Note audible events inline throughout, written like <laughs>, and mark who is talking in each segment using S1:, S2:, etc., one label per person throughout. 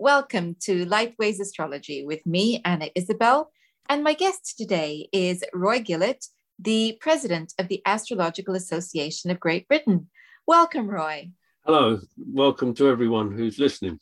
S1: Welcome to Lightways Astrology with me, Anna Isabel, and my guest today is Roy Gillett, the president of the Astrological Association of Great Britain. Welcome, Roy.
S2: Hello, welcome to everyone who's listening.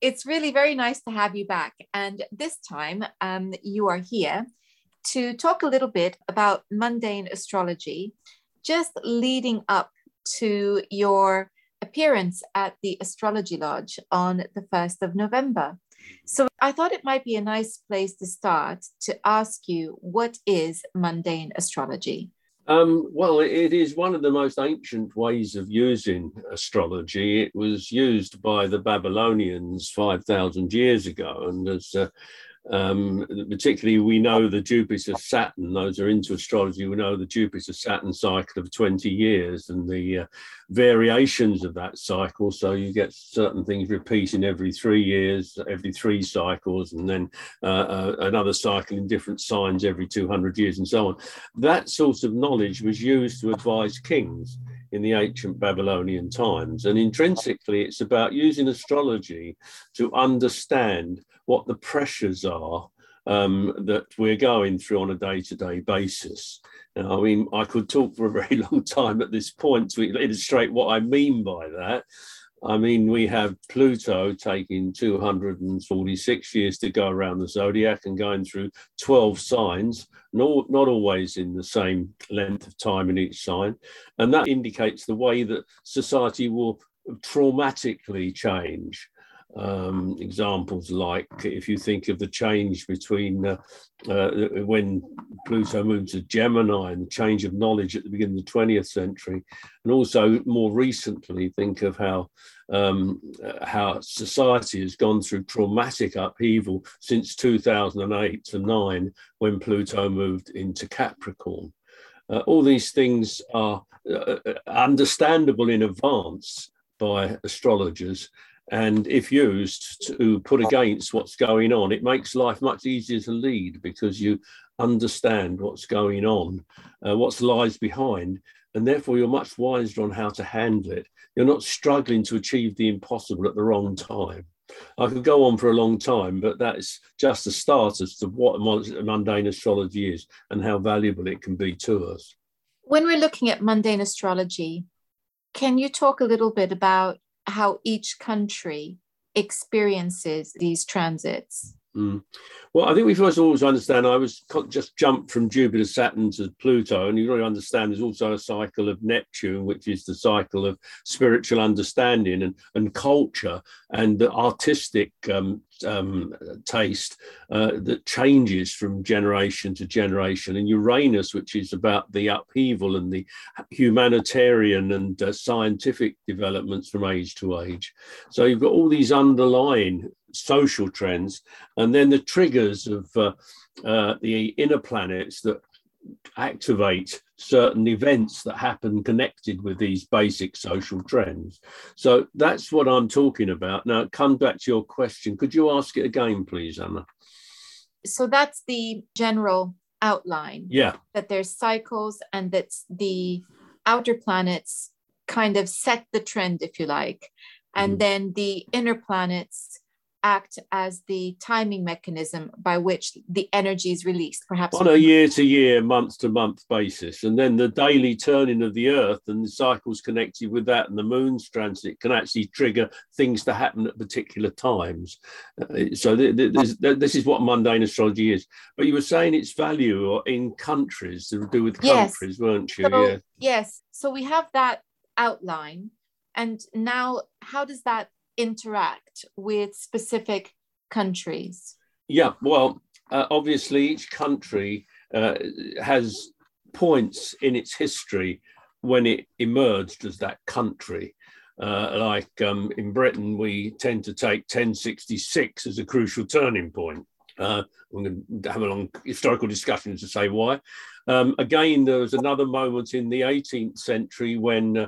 S1: It's really very nice to have you back. And this time um, you are here to talk a little bit about mundane astrology, just leading up to your appearance at the Astrology Lodge on the 1st of November. So I thought it might be a nice place to start to ask you what is mundane astrology?
S2: Um, well, it is one of the most ancient ways of using astrology. It was used by the Babylonians 5,000 years ago, and as uh, um, particularly, we know the Jupiter Saturn, those are into astrology, we know the Jupiter Saturn cycle of 20 years and the uh, variations of that cycle. So you get certain things repeating every three years, every three cycles, and then uh, uh, another cycle in different signs every 200 years, and so on. That sort of knowledge was used to advise kings in the ancient Babylonian times. And intrinsically, it's about using astrology to understand what the pressures are um, that we're going through on a day-to-day basis. Now, I mean, I could talk for a <laughs> very long time at this point to illustrate what I mean by that. I mean, we have Pluto taking 246 years to go around the zodiac and going through 12 signs, not, not always in the same length of time in each sign. And that indicates the way that society will traumatically change. Um, examples like if you think of the change between uh, uh, when Pluto moved to Gemini and the change of knowledge at the beginning of the 20th century, and also more recently think of how um, how society has gone through traumatic upheaval since 2008 to 9 when Pluto moved into Capricorn. Uh, all these things are uh, uh understandable in advance by astrologers and if used to put against what's going on, it makes life much easier to lead because you understand what's going on, uh, what lies behind, and therefore you're much wiser on how to handle it. You're not struggling to achieve the impossible at the wrong time. I could go on for a long time, but that's just the start as to what mundane astrology is and how valuable it can be to us.
S1: When we're looking at mundane astrology, can you talk a little bit about how each country experiences these transits.
S2: Mm. Well, I think we first always understand. I was just jumped from Jupiter, Saturn to Pluto, and you really understand there's also a cycle of Neptune, which is the cycle of spiritual understanding and, and culture and the artistic um, um, taste uh, that changes from generation to generation, and Uranus, which is about the upheaval and the humanitarian and uh, scientific developments from age to age. So you've got all these underlying social trends, and then the triggers of uh, uh, the inner planets that activate certain events that happen connected with these basic social trends. So that's what I'm talking about. Now, come back to your question. Could you ask it again, please, Anna?
S1: So that's the general outline.
S2: Yeah.
S1: That there's cycles and that the outer planets kind of set the trend, if you like. And mm. then the inner planets act as the timing mechanism by which the energy is released, perhaps
S2: on a year to year, month to month basis. And then the daily turning of the earth and the cycles connected with that and the moon's transit can actually trigger things to happen at particular times. Uh, so th- th- this, th- this, is what mundane astrology is. But you were saying its value or in countries to do with countries, yes. weren't you?
S1: So, yeah. Yes. So we have that outline. And now, how does that interact with specific countries?
S2: Yeah, well, uh, obviously, each country uh, has points in its history when it emerged as that country. Uh, like um, in Britain, we tend to take 1066 as a crucial turning point. Uh, we're going to have a long historical discussion to say why. Um, again, there was another moment in the 18th century when uh,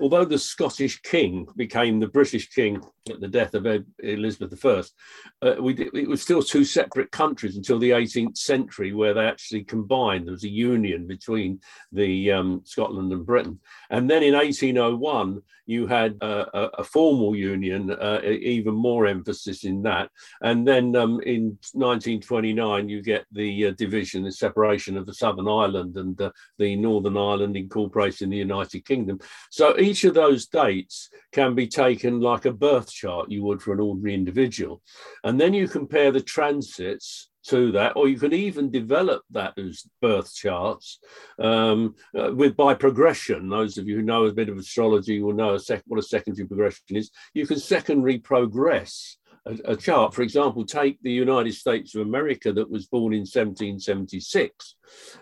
S2: although the Scottish king became the British king at the death of Elizabeth I, uh, we, it was still two separate countries until the 18th century, where they actually combined. There was a union between the um, Scotland and Britain, and then in 1801, you had a, a formal union, uh, even more emphasis in that. And then um, in 1929, you get the uh, division, the separation of the Southern Ireland and uh, the Northern Ireland incorporated in the United Kingdom. So each of those dates can be taken like a birth chart you would for an ordinary individual. And then you compare the transits to that, or you can even develop that as birth charts um, uh, with by progression. Those of you who know a bit of astrology will know a sec- what a secondary progression is. You can secondary progress a, a, chart. For example, take the United States of America that was born in 1776.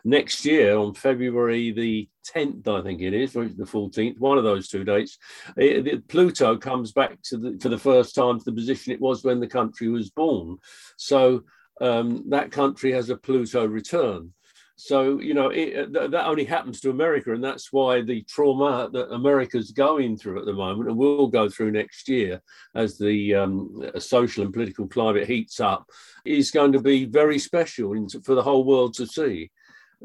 S2: Next year, on February the 10th, I think it is, or the 14th, one of those two dates, it, it, Pluto comes back to the, for the first time to the position it was when the country was born. So um, that country has a Pluto return. So, you know, it, that only happens to America. And that's why the trauma that America's going through at the moment and will go through next year as the um, social and political climate heats up is going to be very special for the whole world to see.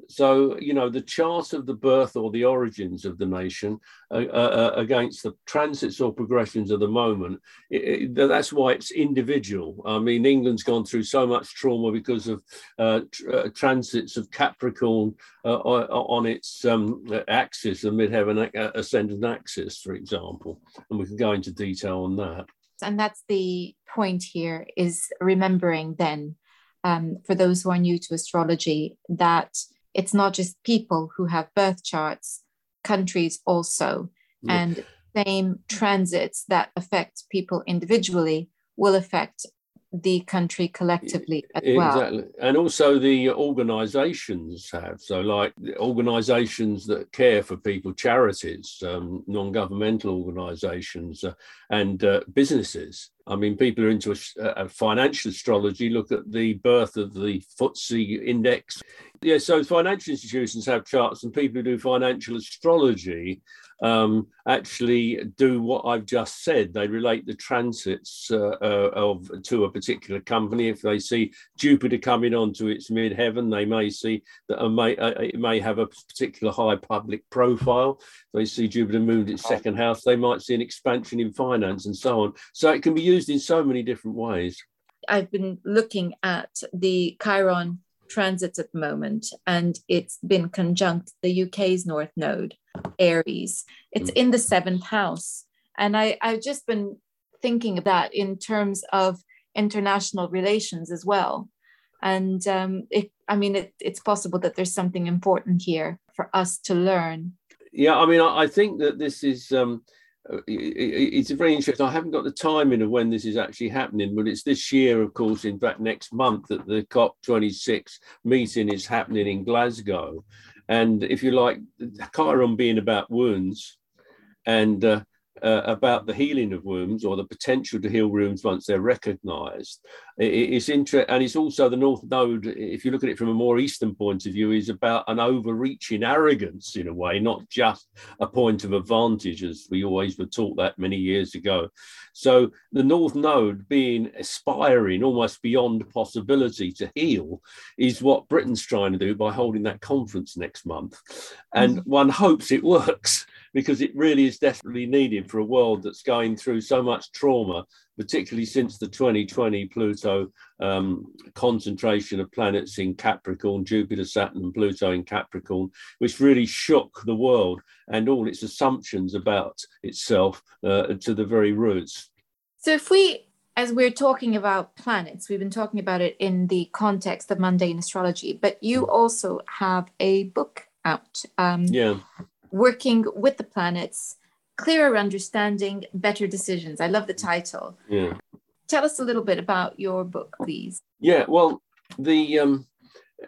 S2: So, you know, the chart of the birth or the origins of the nation uh, uh, uh against the transits or progressions of the moment, it, it, that's why it's individual. I mean, England's gone through so much trauma because of uh, tr- uh, transits of Capricorn uh, on its um, axis, the midheaven ascendant axis, for example. And we can go into detail on that.
S1: And that's the point here is remembering then um, for those who are new to astrology that it's not just people who have birth charts, countries also. Yeah. And same transits that affect people individually will affect the country collectively as well. Exactly.
S2: And also the organizations have. So, like organizations that care for people, charities, um, non governmental organizations, uh, and uh, businesses. I mean, people are into a, a, financial astrology. Look at the birth of the FTSE index. Yeah, so financial institutions have charts, and people who do financial astrology um, actually do what I've just said. They relate the transits uh, uh, of to a particular company. If they see Jupiter coming onto its midheaven, they may see that it may, uh, it may have a particular high public profile. If they see Jupiter moved its second house, they might see an expansion in finance and so on. So it can be used in so many different ways.
S1: I've been looking at the Chiron transits at the moment, and it's been conjunct the UK's North Node, Aries. It's mm. in the seventh house. And I, I've just been thinking of that in terms of international relations as well. And um, it, I mean, it, it's possible that there's something important here for us to learn.
S2: Yeah, I mean, I think that this is. Um, it's very interesting. I haven't got the timing of when this is actually happening, but it's this year, of course, in fact, next month that the COP26 meeting is happening in Glasgow. And if you like, Chiron being about wounds and uh, uh, about the healing of wounds or the potential to heal wounds once they're recognized. It, it's interesting, and it's also the North Node, if you look at it from a more Eastern point of view, is about an overreaching arrogance in a way, not just a point of advantage, as we always were taught that many years ago. So the North Node being aspiring almost beyond possibility to heal is what Britain's trying to do by holding that conference next month. And mm-hmm. one hopes it works because it really is desperately needed for a world that's going through so much trauma, particularly since the 2020 Pluto um, concentration of planets in Capricorn, Jupiter, Saturn, and Pluto in Capricorn, which really shook the world and all its assumptions about itself uh, to the very roots.
S1: So, if we as we're talking about planets, we've been talking about it in the context of mundane astrology, but you mm. also have a book out.
S2: Um, yeah
S1: working with the planets, clearer understanding, better decisions. I love the title.
S2: Yeah.
S1: Tell us a little bit about your book, please.
S2: Yeah, well, the um,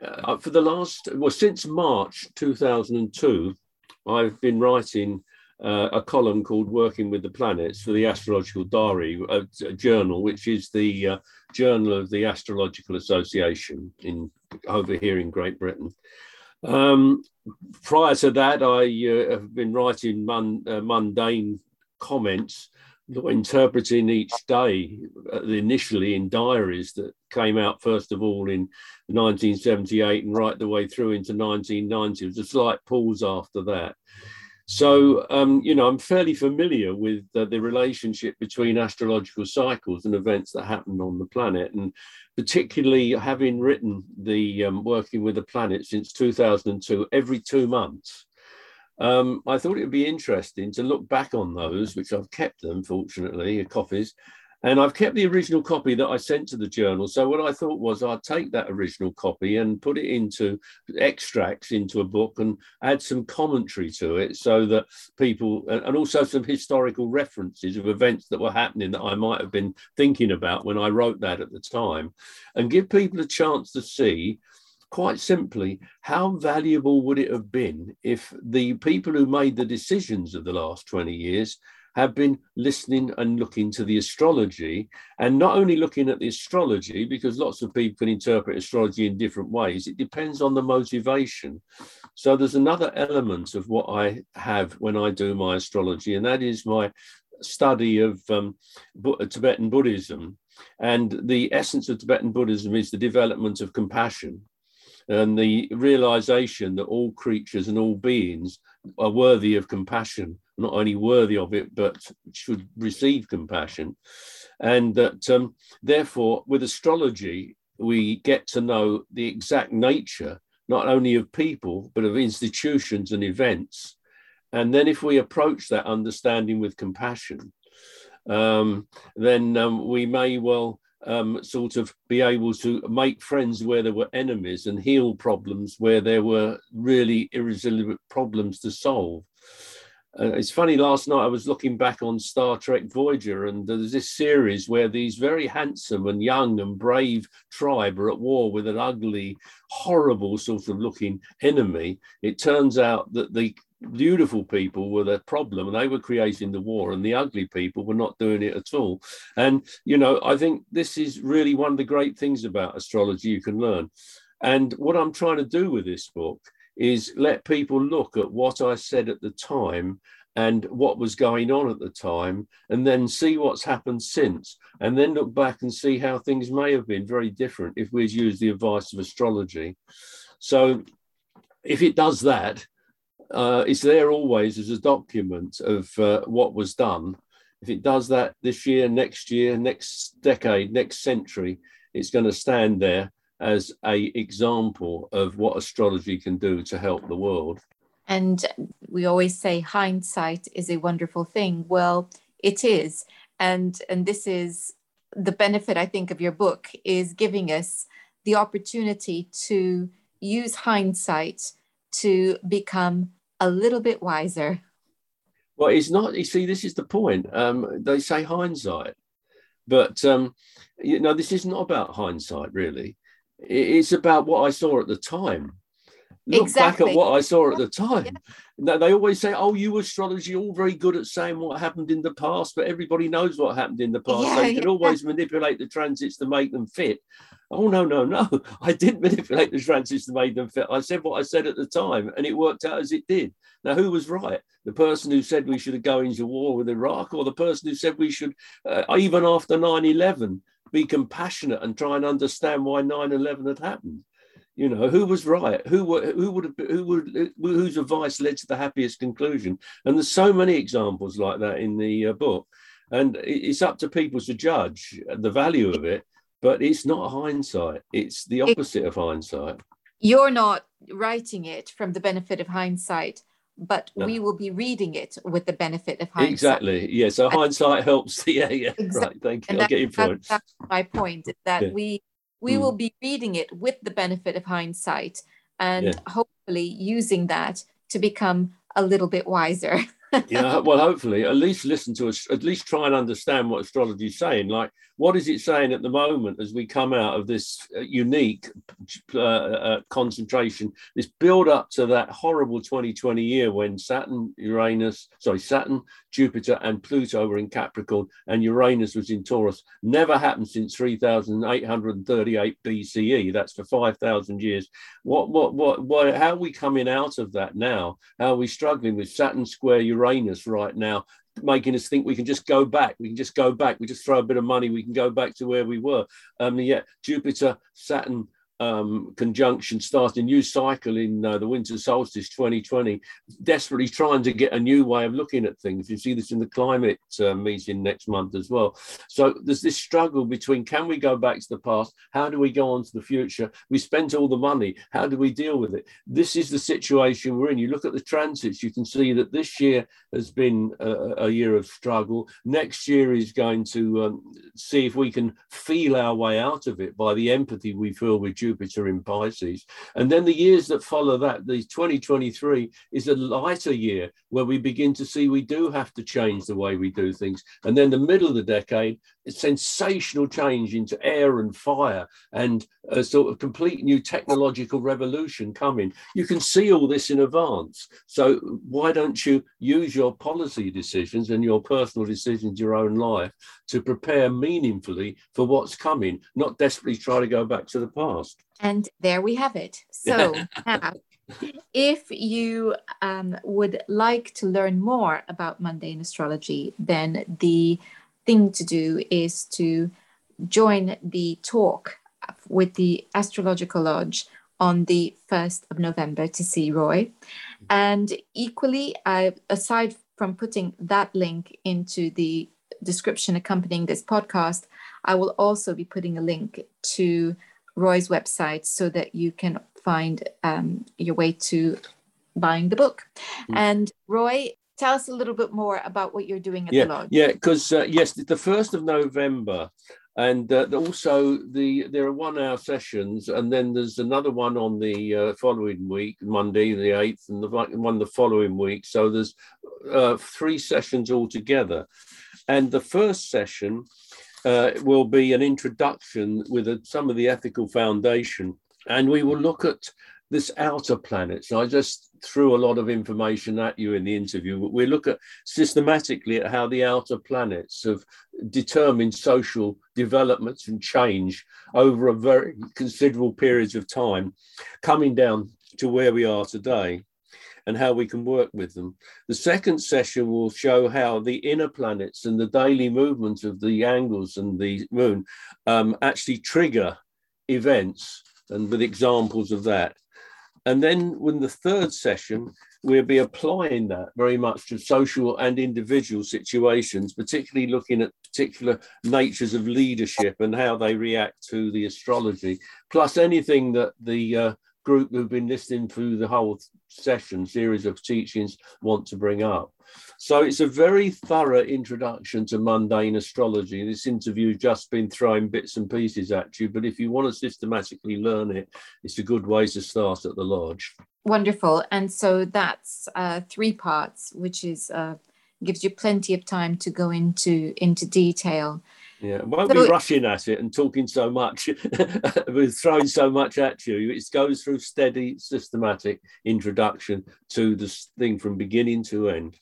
S2: uh, for the last well since March 2002, I've been writing uh, a column called "Working with the Planets" for the Astrological Diary, a, a journal which is the uh, journal of the Astrological Association in over here in Great Britain. Um, prior to that, I uh, have been writing uh, mundane comments, interpreting each day, uh, initially in diaries that came out first of all in 1978 and right the way through into 1990. There was a slight pause after that. So, um, you know, I'm fairly familiar with uh, the relationship between astrological cycles and events that happen on the planet. And particularly having written the um, Working with the Planet since 2002, every two months, um, I thought it would be interesting to look back on those, which I've kept them, fortunately, copies, and I've kept the original copy that I sent to the journal. So what I thought was I'd take that original copy and put it into extracts into a book and add some commentary to it so that people, and also some historical references of events that were happening that I might have been thinking about when I wrote that at the time, and give people a chance to see quite simply, how valuable would it have been if the people who made the decisions of the last 20 years have been listening and looking to the astrology. And not only looking at the astrology because lots of people can interpret astrology in different ways it depends on the motivation. So there's another element of what i have when i do my astrology and that is my study of um, tibetan buddhism. And the essence of tibetan buddhism is the development of compassion and the realization that all creatures and all beings are worthy of compassion, not only worthy of it, but should receive compassion. And that um, therefore, with astrology, we get to know the exact nature, not only of people, but of institutions and events. And then, if we approach that understanding with compassion, um, then um, we may well um, sort of be able to make friends where there were enemies and heal problems where there were really irresolute problems to solve. Uh, it's funny, last night I was looking back on Star Trek Voyager, and there's this series where these very handsome and young and brave tribe are at war with an ugly, horrible sort of looking enemy. It turns out that the beautiful people were the problem and they were creating the war and the ugly people were not doing it at all and you know i think this is really one of the great things about astrology you can learn and what i'm trying to do with this book is let people look at what i said at the time and what was going on at the time and then see what's happened since and then look back and see how things may have been very different if we'd used the advice of astrology so if it does that uh, it's there always as a document of uh, what was done. If it does that this year, next year, next decade, next century, it's going to stand there as a example of what astrology can do to help the world.
S1: And we always say hindsight is a wonderful thing. Well, it is. And and this is the benefit I think of your book is giving us the opportunity to use hindsight to become a little bit wiser.
S2: Well, it's not. You see, this is the point. Um, they say hindsight, but um, you know, this is not about hindsight. Really, it's about what I saw at the time. Look exactly. back at what I saw at the time. Yeah. Now, they always say, "Oh, you astrology, all very good at saying what happened in the past, but everybody knows what happened in the past. Yeah, so you can yeah. always manipulate the transits to make them fit." Oh no, no, no! <laughs> I didn't manipulate the transits to make them fit. I said what I said at the time, and it worked out as it did. Now, who was right? The person who said we should go into war with Iraq, or the person who said we should, uh, even after 9/11, be compassionate and try and understand why 9/11 had happened? You know, who was right? Who were, who would have, who would whose advice led to the happiest conclusion? And there's so many examples like that in the uh, book, and it's up to people to judge the value of it. But it's not hindsight; it's the opposite of hindsight.
S1: You're not writing it from the benefit of hindsight but no. we will be reading it with the benefit of hindsight.
S2: Exactly. Yeah. So hindsight helps. <laughs> Yeah. Yeah. Exactly. Right. Thank you. And I'll get your point.
S1: That's my point. That yeah. we we mm. will be reading it with the benefit of hindsight and yeah. hopefully using that to become a little bit wiser. <laughs>
S2: yeah, well, hopefully, at least listen to us, at least try and understand what astrology is saying. Like, what is it saying at the moment as we come out of this uh, unique uh, uh, concentration, this build up to that horrible 2020 year when Saturn, Uranus, sorry, Saturn, Jupiter, and Pluto were in Capricorn and Uranus was in Taurus? Never happened since 3838 BCE. That's for 5,000 years. What, what, what, what, how are we coming out of that now? How are we struggling with Saturn square Uranus right now? Making us think we can just go back. We can just go back. We just throw a bit of money. We can go back to where we were. Um, yet Jupiter, Saturn, um, conjunction start a new cycle in uh, the winter solstice 2020, desperately trying to get a new way of looking at things. You see this in the climate uh, meeting next month as well. So there's this struggle between can we go back to the past? How do we go on to the future? We spent all the money. How do we deal with it? This is the situation we're in. You look at the transits, you can see that this year has been a, a year of struggle. Next year is going to um, see if we can feel our way out of it by the empathy we feel with Jupiter in Pisces. And then the years that follow that, the 2023 is a lighter year where we begin to see we do have to change the way we do things. And then the middle of the decade, sensational change into air and fire and a sort of complete new technological revolution coming. You can see all this in advance. So why don't you use your policy decisions and your personal decisions, your own life, to prepare meaningfully for what's coming, not desperately try to go back to the past?
S1: And there we have it. So if you um, would like to learn more about mundane astrology, then the thing to do is to join the talk with the Astrological Lodge on the 1st of November to see Roy. And equally, aside from putting that link into the description accompanying this podcast, I will also be putting a link to Roy's website so that you can find um, your way to buying the book. Mm. And Roy, tell us a little bit more about what you're doing at
S2: yeah,
S1: the lodge.
S2: Yeah, because uh, yes, the first of November, and uh, also the there are one-hour sessions, and then there's another one on the uh, following week, Monday the eighth, and the one the following week. So there's uh, three sessions altogether, and the first session uh, will be an introduction with a, some of the ethical foundation, and we will look at this outer planet. So I just threw a lot of information at you in the interview. but We look at systematically at how the outer planets have determined social developments and change over a very considerable periods of time, coming down to where we are today and how we can work with them. The second session will show how the inner planets and the daily movement of the angles and the moon um, actually trigger events and with examples of that. And then when the third session, we'll be applying that very much to social and individual situations, particularly looking at particular natures of leadership and how they react to the astrology, plus anything that the uh, group who've been listening through the whole session series of teachings want to bring up. So it's a very thorough introduction to mundane astrology. This interview just been throwing bits and pieces at you, but if you want to systematically learn it, it's a good way to start at the lodge.
S1: Wonderful. And so that's uh, three parts, which is uh, gives you plenty of time to go into into detail.
S2: Yeah, won't so be rushing at it and talking so much, <laughs> with throwing so much at you. It goes through steady, systematic introduction to this thing from beginning to end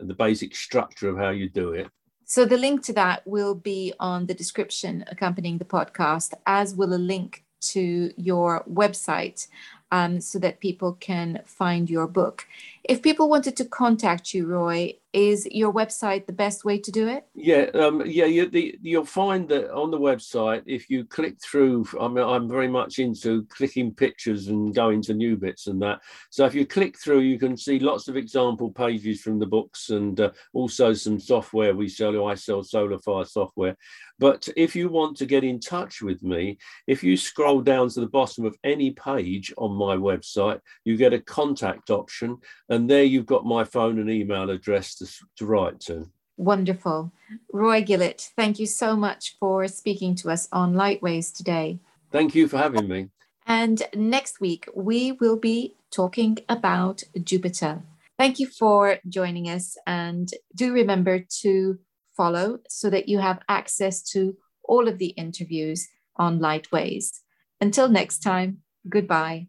S2: and the basic structure of how you do it.
S1: So the link to that will be on the description accompanying the podcast, as will a link to your website um, so that people can find your book. If people wanted to contact you, Roy, is your website the best way to do it?
S2: Yeah, um, yeah. You, you'll find that on the website, if you click through, I mean, I'm very much into clicking pictures and going to new bits and that. So if you click through, you can see lots of example pages from the books and uh, also some software we sell. I sell Solar Fire software. But if you want to get in touch with me, if you scroll down to the bottom of any page on my website, you get a contact option, and there you've got my phone and email address to, to write to.
S1: Wonderful. Roy Gillett, thank you so much for speaking to us on Lightways today.
S2: Thank you for having me.
S1: And next week, we will be talking about Jupiter. Thank you for joining us. And do remember to follow so that you have access to all of the interviews on Lightways. Until next time, goodbye.